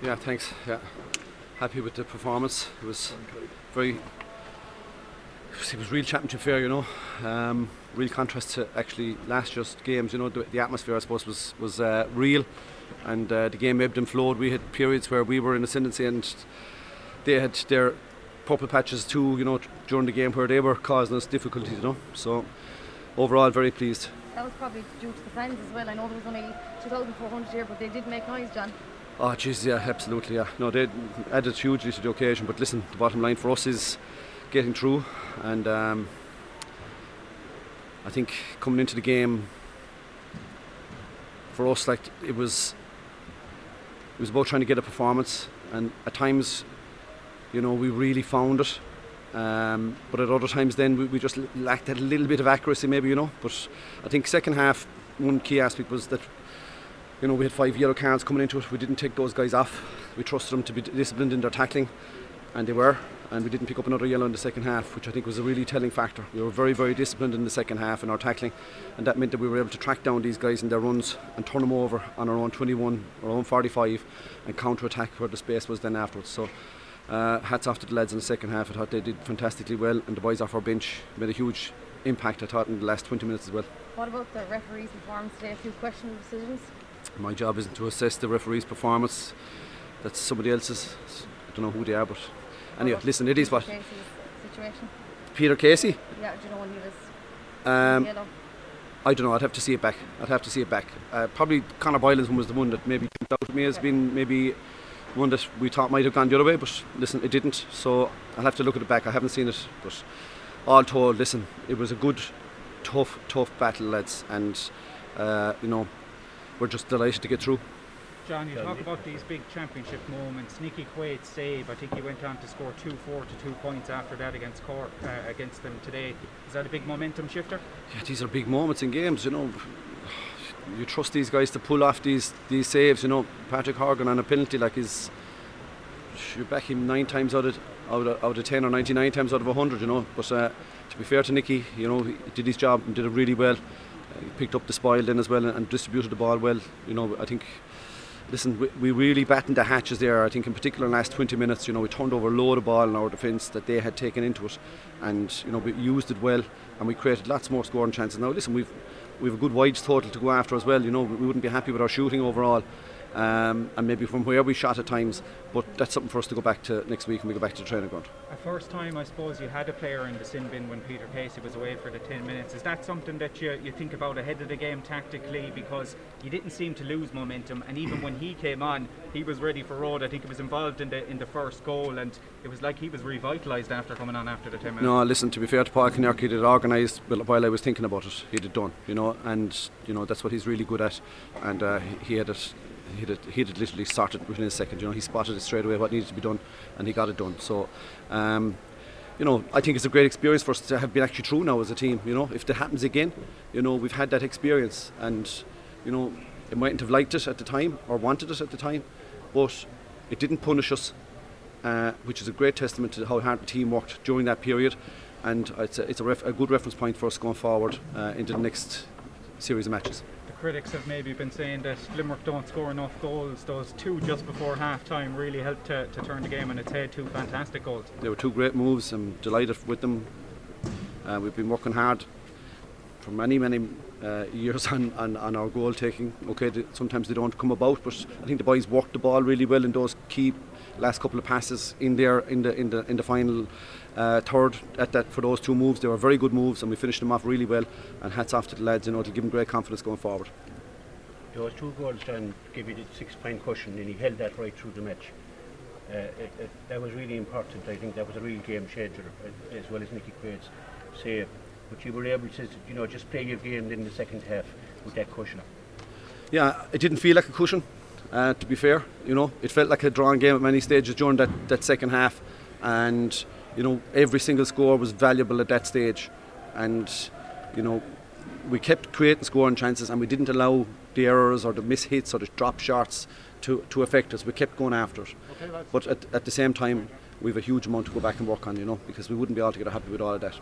Yeah, thanks. Yeah, happy with the performance. It was very. It was real championship fare, you know. Um, real contrast to actually last year's games. You know, the, the atmosphere I suppose was was uh, real, and uh, the game ebbed and flowed. We had periods where we were in ascendancy, and they had their purple patches too. You know, during the game where they were causing us difficulties. You know, so overall very pleased. That was probably due to the fans as well. I know there was only 2,400 here, but they did make noise, John. Oh, jeez, yeah, absolutely, yeah. No, they added hugely to the occasion, but listen, the bottom line for us is getting through, and um, I think coming into the game, for us, like it was, it was about trying to get a performance, and at times, you know, we really found it. Um, but at other times, then we, we just lacked that little bit of accuracy, maybe you know. But I think second half, one key aspect was that you know, we had five yellow cards coming into it. We didn't take those guys off. We trusted them to be disciplined in their tackling, and they were. And we didn't pick up another yellow in the second half, which I think was a really telling factor. We were very, very disciplined in the second half in our tackling, and that meant that we were able to track down these guys in their runs and turn them over on our own 21, our own 45, and counter attack where the space was then afterwards. So. Uh, hats off to the lads in the second half. I thought they did fantastically well, and the boys off our bench made a huge impact. I thought in the last 20 minutes as well. What about the referees' performance today? A few questionable decisions. My job isn't to assess the referee's performance. That's somebody else's. I don't know who they are, but anyway, listen, it is what. Casey's situation. Peter Casey. Yeah, do you know when he was Um, yellow? I don't know. I'd have to see it back. I'd have to see it back. Uh, probably Conor Boylan's one was the one that maybe jumped out at me as being maybe one that we thought might have gone the other way, but listen, it didn't. So I'll have to look at it back. I haven't seen it, but all told, listen, it was a good, tough, tough battle, lads, and uh, you know, we're just delighted to get through. John, you talk about these big championship moments. Nicky Quaid's save, I think he went on to score 2 4 to 2 points after that against Cork, uh, against them today. Is that a big momentum shifter? Yeah, these are big moments in games, you know. You trust these guys to pull off these these saves, you know. Patrick Horgan on a penalty like is you back him nine times out of out of, out of ten or ninety nine times out of hundred, you know. But uh, to be fair to Nicky, you know, he did his job and did it really well. Picked up the spoil then as well and, and distributed the ball well. You know, I think listen, we, we really battened the hatches there. I think in particular in the last 20 minutes, you know, we turned over a load of ball in our defence that they had taken into it, and you know we used it well, and we created lots more scoring chances. Now listen, we've we've a good wides total to go after as well. You know, we wouldn't be happy with our shooting overall. Um, and maybe from where we shot at times, but that's something for us to go back to next week when we go back to the training ground. A first time, I suppose, you had a player in the sin bin when Peter Casey was away for the 10 minutes. Is that something that you, you think about ahead of the game tactically? Because you didn't seem to lose momentum, and even when he came on, he was ready for road. I think he was involved in the in the first goal, and it was like he was revitalised after coming on after the 10 minutes. No, listen. To be fair to Paul Kinnerk, he did organised while I was thinking about it. He did done, you know, and you know that's what he's really good at, and uh, he- he had it. He had, he had literally started within a second. You know, he spotted it straight away what needed to be done, and he got it done. So, um, you know, I think it's a great experience for us to have been actually through now as a team. You know, if that happens again, you know, we've had that experience, and you know, it mightn't have liked it at the time or wanted it at the time, but it didn't punish us, uh, which is a great testament to how hard the team worked during that period, and it's a, it's a, ref, a good reference point for us going forward uh, into the next series of matches. Critics have maybe been saying that Limerick don't score enough goals. Those two just before half time really helped to, to turn the game on its head. Two fantastic goals. They were two great moves. I'm delighted with them. Uh, we've been working hard for many, many uh, years on, on, on our goal taking. Okay, th- sometimes they don't come about, but I think the boys worked the ball really well in those key last couple of passes in there in the in the in the final uh, third at that for those two moves. They were very good moves, and we finished them off really well. And hats off to the lads. You know, it'll give them great confidence going forward. Those two goals then give you the six point cushion, and he held that right through the match. Uh, it, it, that was really important. I think that was a real game changer, uh, as well as Nicky Quaid's save. But you were able to, you know, just play your game in the second half with that cushion. Yeah, it didn't feel like a cushion. Uh, to be fair, you know, it felt like a drawn game at many stages during that, that second half, and you know every single score was valuable at that stage, and you know we kept creating scoring chances, and we didn't allow the errors or the mishits or the drop shots to, to affect us. We kept going after it, but at, at the same time, we have a huge amount to go back and work on, you know, because we wouldn't be altogether happy with all of that.